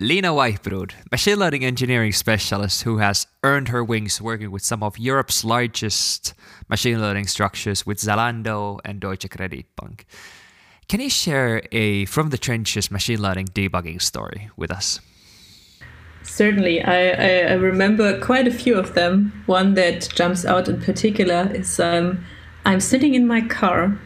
Lina Weichbrodt, machine learning engineering specialist who has earned her wings working with some of Europe's largest machine learning structures with Zalando and Deutsche Kreditbank. Can you share a from the trenches machine learning debugging story with us? Certainly, I, I, I remember quite a few of them. One that jumps out in particular is um, I'm sitting in my car.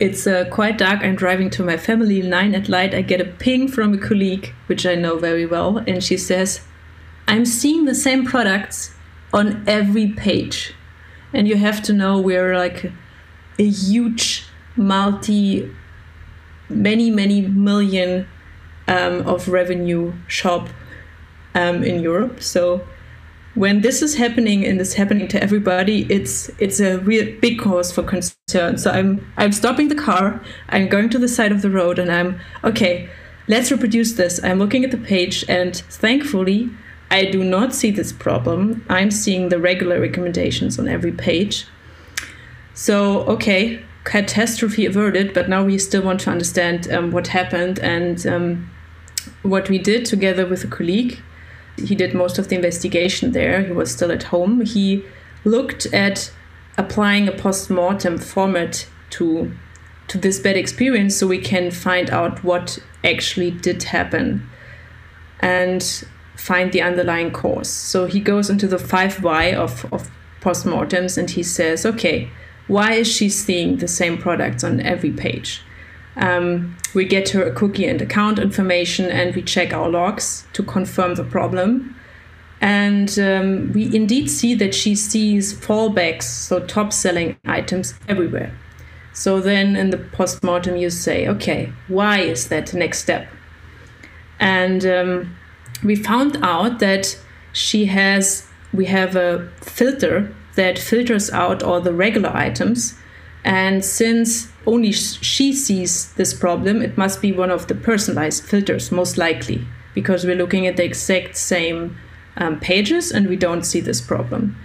It's uh, quite dark. I'm driving to my family line at light. I get a ping from a colleague, which I know very well, and she says, I'm seeing the same products on every page. And you have to know we're like a huge multi, many, many million um, of revenue shop um, in Europe. So when this is happening and it's happening to everybody, it's it's a real big cause for concern. So I'm I'm stopping the car, I'm going to the side of the road, and I'm okay. Let's reproduce this. I'm looking at the page, and thankfully, I do not see this problem. I'm seeing the regular recommendations on every page. So okay, catastrophe averted. But now we still want to understand um, what happened and um, what we did together with a colleague he did most of the investigation there. He was still at home. He looked at applying a post-mortem format to to this bad experience so we can find out what actually did happen and find the underlying cause. So he goes into the five why of, of postmortems and he says, okay, why is she seeing the same products on every page? Um, we get her a cookie and account information and we check our logs to confirm the problem. And um, we indeed see that she sees fallbacks, so top selling items everywhere. So then in the postmortem, you say, okay, why is that next step? And um, we found out that she has, we have a filter that filters out all the regular items. And since only she sees this problem, it must be one of the personalized filters, most likely, because we're looking at the exact same um, pages and we don't see this problem.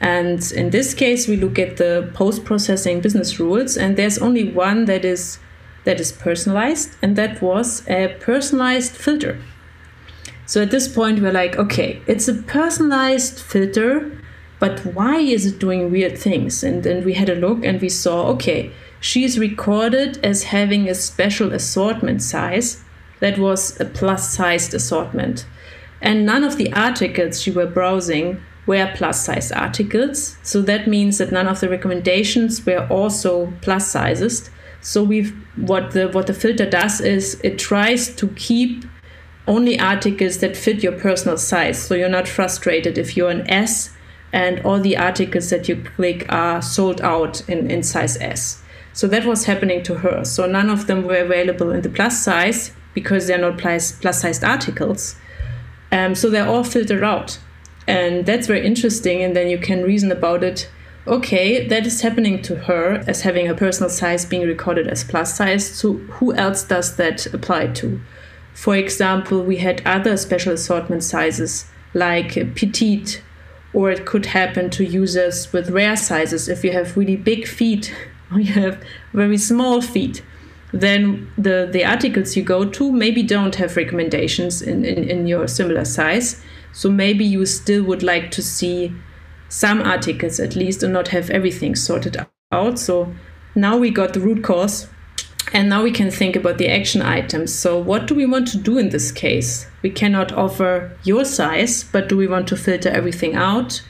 And in this case, we look at the post-processing business rules, and there's only one that is that is personalized, and that was a personalized filter. So at this point, we're like, okay, it's a personalized filter, but why is it doing weird things? And then we had a look and we saw, okay, she's recorded as having a special assortment size that was a plus sized assortment. And none of the articles she were browsing were plus size articles. So that means that none of the recommendations were also plus sizes. So we've what the what the filter does is it tries to keep only articles that fit your personal size. So you're not frustrated if you're an S and all the articles that you click are sold out in, in size S. So that was happening to her. So none of them were available in the plus size because they're not plus, plus sized articles. Um, so they're all filtered out. And that's very interesting. And then you can reason about it. Okay, that is happening to her as having her personal size being recorded as plus size. So who else does that apply to? For example, we had other special assortment sizes like petite, or it could happen to users with rare sizes. If you have really big feet, or you have very small feet, then the, the articles you go to maybe don't have recommendations in, in, in your similar size. So maybe you still would like to see some articles at least and not have everything sorted out. So now we got the root cause and now we can think about the action items. So, what do we want to do in this case? We cannot offer your size, but do we want to filter everything out?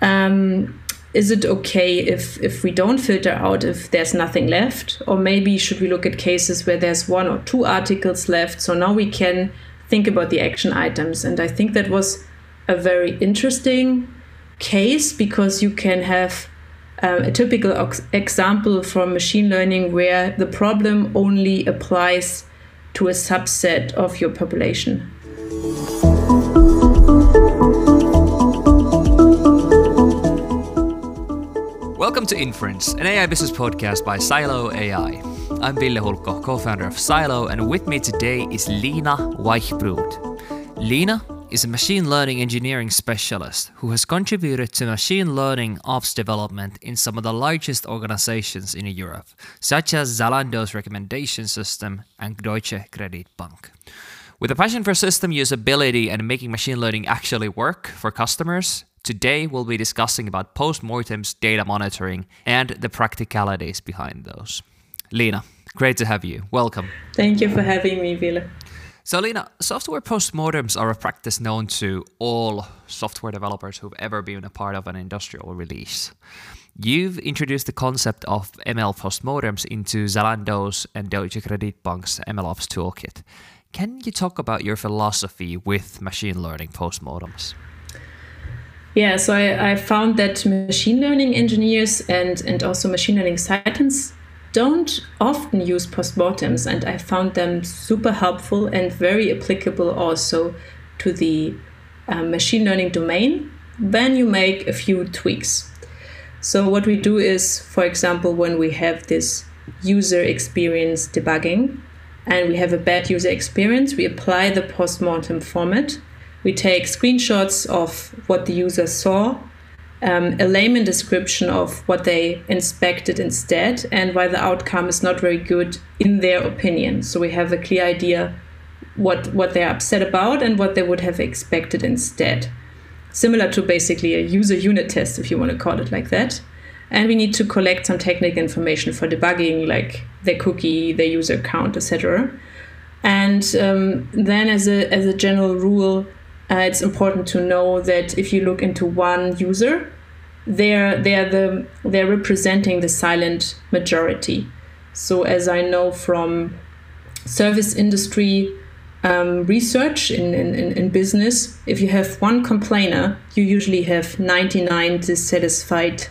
Um, is it okay if if we don't filter out if there's nothing left or maybe should we look at cases where there's one or two articles left so now we can think about the action items and i think that was a very interesting case because you can have a typical example from machine learning where the problem only applies to a subset of your population Welcome to Inference, an AI business podcast by Silo AI. I'm Ville Hulkko, co-founder of Silo, and with me today is Lina Weichbrodt. Lina is a machine learning engineering specialist who has contributed to machine learning ops development in some of the largest organizations in Europe, such as Zalando's recommendation system and Deutsche Kreditbank. With a passion for system usability and making machine learning actually work for customers, today we'll be discussing about postmortems, data monitoring, and the practicalities behind those. Lina, great to have you. Welcome. Thank you for having me, Ville. So, Lina, software postmortems are a practice known to all software developers who've ever been a part of an industrial release. You've introduced the concept of ML postmortems into Zalando's and Deutsche Kreditbank's MLOps toolkit. Can you talk about your philosophy with machine learning postmortems? Yeah, so I, I found that machine learning engineers and, and also machine learning scientists don't often use postmortems, and I found them super helpful and very applicable also to the uh, machine learning domain when you make a few tweaks. So, what we do is, for example, when we have this user experience debugging and we have a bad user experience, we apply the postmortem format. We take screenshots of what the user saw um, a layman description of what they inspected instead and why the outcome is not very good in their opinion. So we have a clear idea what what they're upset about and what they would have expected instead. Similar to basically a user unit test, if you want to call it like that. And we need to collect some technical information for debugging, like their cookie, their user account, etc. And um, then, as a as a general rule, uh, it's important to know that if you look into one user, they're they're the they're representing the silent majority. So as I know from service industry um, research in, in, in business, if you have one complainer, you usually have 99 dissatisfied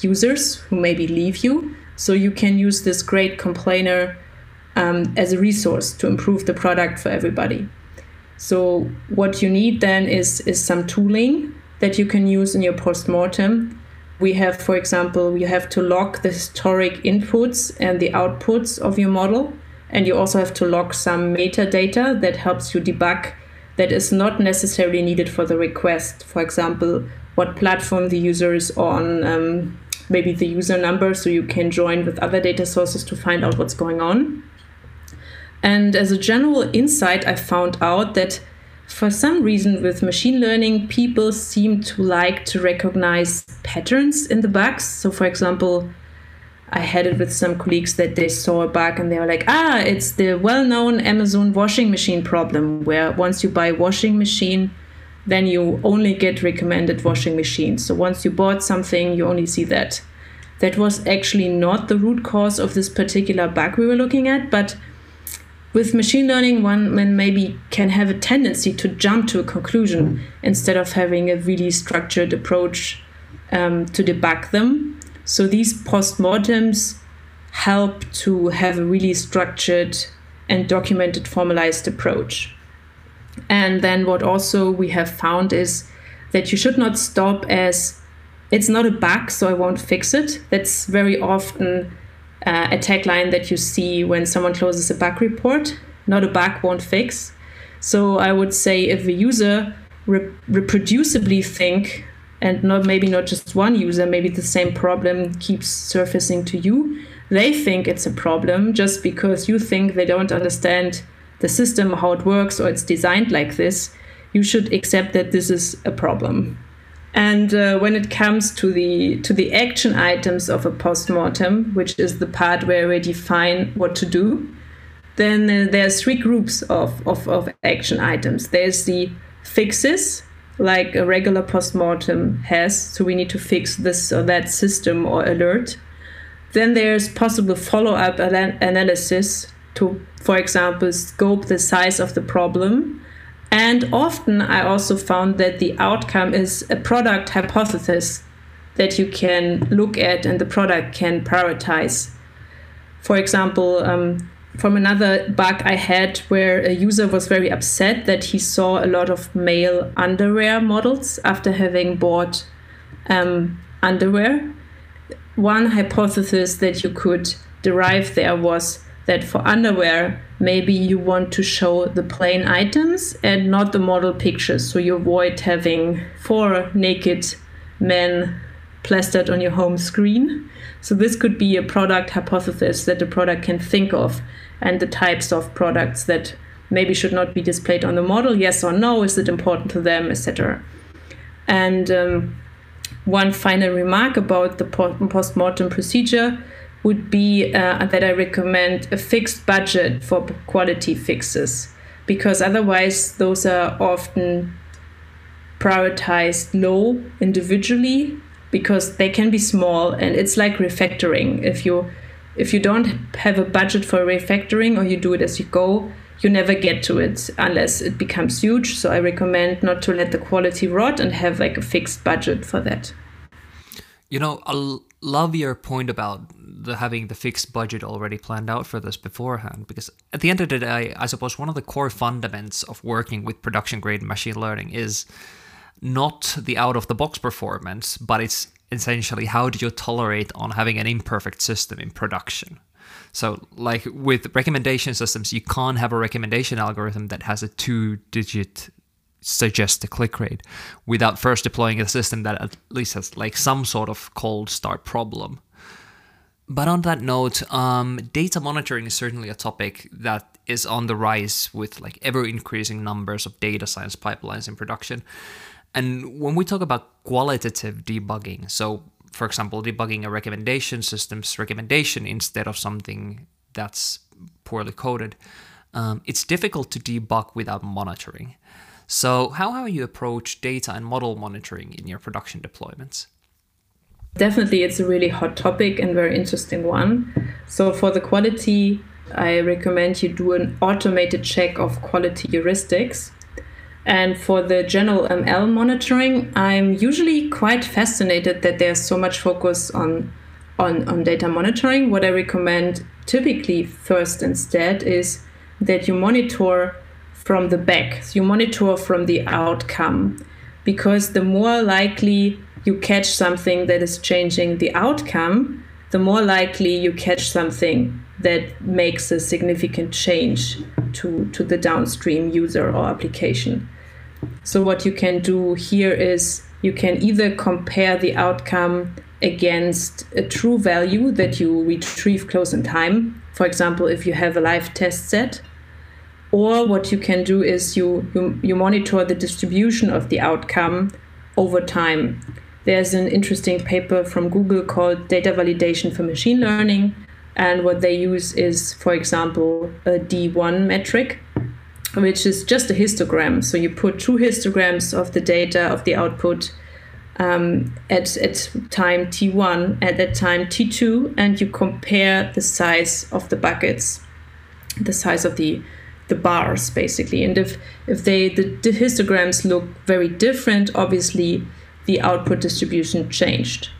users who maybe leave you. So you can use this great complainer um, as a resource to improve the product for everybody. So what you need then is is some tooling that you can use in your postmortem. We have, for example, you have to log the historic inputs and the outputs of your model. And you also have to log some metadata that helps you debug that is not necessarily needed for the request. For example, what platform the user is on, um, maybe the user number, so you can join with other data sources to find out what's going on. And as a general insight, I found out that for some reason, with machine learning, people seem to like to recognize patterns in the bugs. So, for example, I had it with some colleagues that they saw a bug and they were like, ah, it's the well known Amazon washing machine problem, where once you buy a washing machine, then you only get recommended washing machines. So, once you bought something, you only see that. That was actually not the root cause of this particular bug we were looking at, but with machine learning, one man maybe can have a tendency to jump to a conclusion instead of having a really structured approach um, to debug them. So these postmortems help to have a really structured and documented formalized approach. And then what also we have found is that you should not stop as it's not a bug, so I won't fix it. That's very often uh, a tagline that you see when someone closes a bug report. Not a bug won't fix. So I would say if a user re- reproducibly think and not maybe not just one user, maybe the same problem keeps surfacing to you, they think it's a problem just because you think they don't understand the system, how it works, or it's designed like this. You should accept that this is a problem. And uh, when it comes to the to the action items of a postmortem, which is the part where we define what to do, then uh, there's three groups of, of, of action items. There's the fixes, like a regular postmortem has, so we need to fix this or that system or alert. Then there's possible follow-up analysis to, for example, scope the size of the problem and often I also found that the outcome is a product hypothesis that you can look at and the product can prioritize. For example, um, from another bug I had where a user was very upset that he saw a lot of male underwear models after having bought um, underwear. One hypothesis that you could derive there was that for underwear, maybe you want to show the plain items and not the model pictures. So you avoid having four naked men plastered on your home screen. So this could be a product hypothesis that the product can think of and the types of products that maybe should not be displayed on the model. Yes or no? Is it important to them, etc. And um, one final remark about the post-mortem procedure would be uh, that I recommend a fixed budget for quality fixes because otherwise those are often prioritized low individually because they can be small and it's like refactoring. If you if you don't have a budget for refactoring or you do it as you go you never get to it unless it becomes huge. So i recommend not to let the quality rot and have like a fixed budget for that. You know love your point about the having the fixed budget already planned out for this beforehand because at the end of the day i suppose one of the core fundamentals of working with production grade machine learning is not the out of the box performance, but it's essentially how do you tolerate on having an imperfect system in production. So, like with recommendation systems, you can't have a recommendation algorithm that has a two digit suggest a click rate without first deploying a system that at least has like some sort of cold start problem. But on that note, um, data monitoring is certainly a topic that is on the rise with like ever increasing numbers of data science pipelines in production. And when we talk about qualitative debugging, so for example, debugging a recommendation system's recommendation instead of something that's poorly coded, um, it's difficult to debug without monitoring. So, how have you approached data and model monitoring in your production deployments? Definitely, it's a really hot topic and very interesting one. So, for the quality, I recommend you do an automated check of quality heuristics and for the general ML monitoring, I'm usually quite fascinated that there's so much focus on, on, on data monitoring. What I recommend typically first instead is that you monitor from the back. So you monitor from the outcome because the more likely you catch something that is changing the outcome, the more likely you catch something that makes a significant change to, to the downstream user or application. So what you can do here is you can either compare the outcome against a true value that you retrieve close in time. For example, if you have a live test set, or what you can do is you, you, you monitor the distribution of the outcome over time. There's an interesting paper from Google called Data Validation for Machine Learning. And what they use is, for example, a D1 metric, which is just a histogram. So you put two histograms of the data of the output um, at, at time t1 and at time t2, and you compare the size of the buckets, the size of the the bars basically. And if if they the, the histograms look very different, obviously the output distribution changed.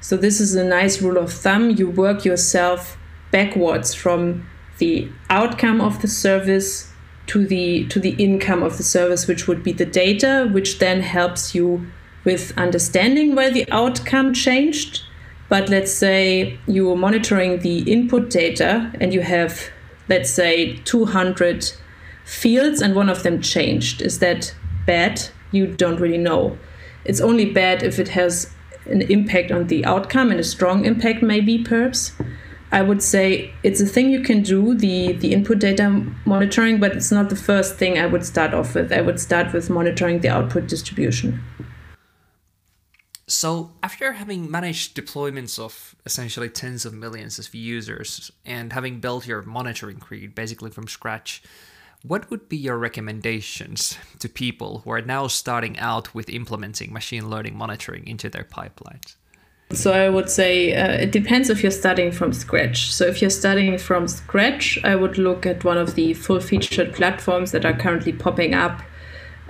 So this is a nice rule of thumb. You work yourself backwards from the outcome of the service to the to the income of the service which would be the data which then helps you with understanding why the outcome changed but let's say you are monitoring the input data and you have let's say 200 fields and one of them changed is that bad you don't really know it's only bad if it has an impact on the outcome and a strong impact maybe perhaps I would say it's a thing you can do, the, the input data monitoring, but it's not the first thing I would start off with. I would start with monitoring the output distribution. So, after having managed deployments of essentially tens of millions of users and having built your monitoring grid basically from scratch, what would be your recommendations to people who are now starting out with implementing machine learning monitoring into their pipelines? So I would say uh, it depends if you're starting from scratch. So if you're starting from scratch, I would look at one of the full featured platforms that are currently popping up,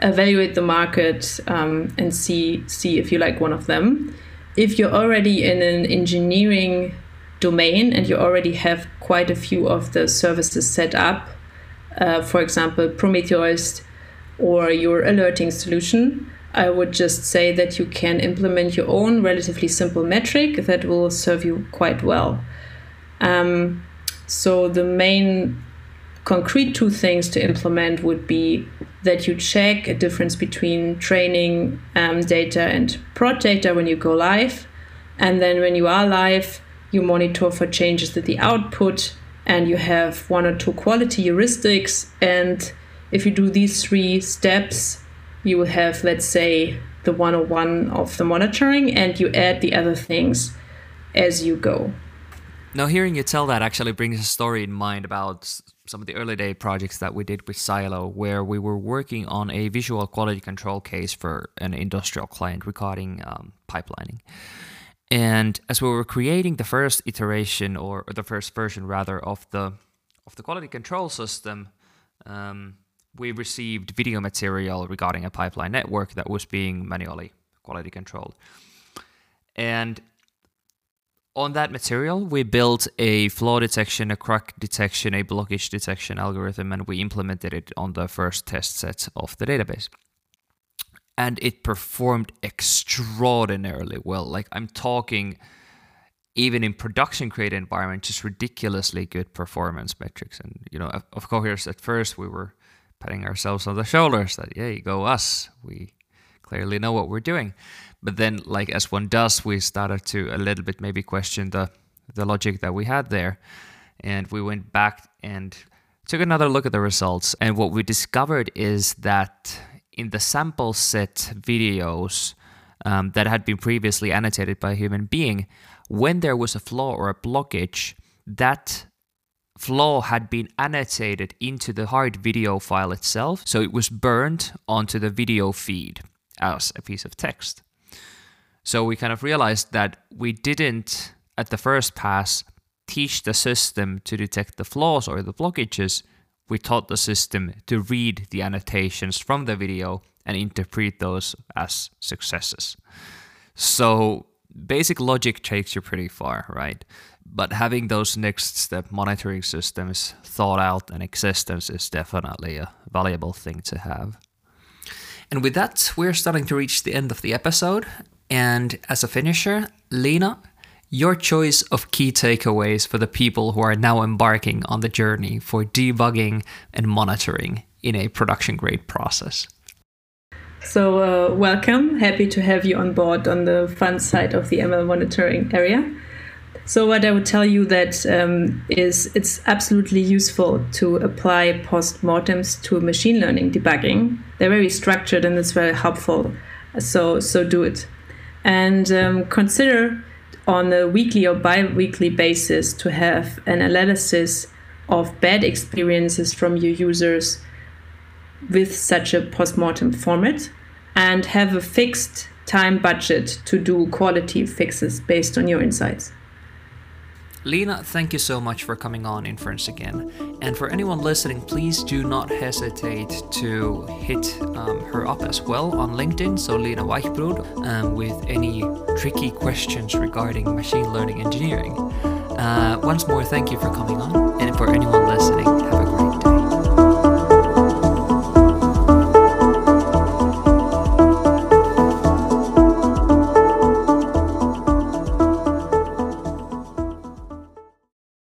evaluate the market, um, and see see if you like one of them. If you're already in an engineering domain and you already have quite a few of the services set up, uh, for example, Prometheus or your alerting solution, I would just say that you can implement your own relatively simple metric that will serve you quite well. Um, so the main concrete two things to implement would be that you check a difference between training um, data and prod data when you go live. And then when you are live, you monitor for changes to the output and you have one or two quality heuristics. And if you do these three steps, you will have, let's say, the 101 of the monitoring, and you add the other things as you go. Now, hearing you tell that actually brings a story in mind about some of the early day projects that we did with Silo, where we were working on a visual quality control case for an industrial client regarding um, pipelining. And as we were creating the first iteration or, or, the first version rather of the of the quality control system, um, we received video material regarding a pipeline network that was being manually quality controlled. And on that material, we built a flaw detection, a crack detection, a blockage detection algorithm, and we implemented it on the first test set of the database. And it performed extraordinarily well. Like I'm talking, even in production grade environment, just ridiculously good performance metrics. And you know, of course, at first we were patting ourselves on the shoulders that, yay, go us. We clearly know what we're doing. But then, like as one does, we started to a little bit maybe question the the logic that we had there, and we went back and took another look at the results. And what we discovered is that in the sample set videos um, that had been previously annotated by a human being, when there was a flaw or a blockage, that flaw had been annotated into the hard video file itself, so it was burned onto the video feed as a piece of text. So we kind of realized that we didn't, at the first pass, teach the system to detect the flaws or the blockages. We taught the system to read the annotations from the video and interpret those as successes. So basic logic takes you pretty far, right? But having those next step monitoring systems thought out and existence is definitely a valuable thing to have. And with that, we're starting to reach the end of the episode. And as a finisher, Lina, your choice of key takeaways for the people who are now embarking on the journey for debugging and monitoring in a production grade process. So, uh, welcome. Happy to have you on board on the fun side of the ML monitoring area. So, what I would tell you that um, is it's absolutely useful to apply postmortems to machine learning debugging. They're very structured and it's very helpful. So, so do it and um, consider on a weekly or bi-weekly basis to have an analysis of bad experiences from your users with such a postmortem format and have a fixed time budget to do quality fixes based on your insights. Lina, thank you so much for coming on Inference again. And for anyone listening, please do not hesitate to hit um, her up as well on LinkedIn, so Lina Weichbrodt, um, with any tricky questions regarding machine learning engineering. Uh, once more, thank you for coming on. And for anyone listening,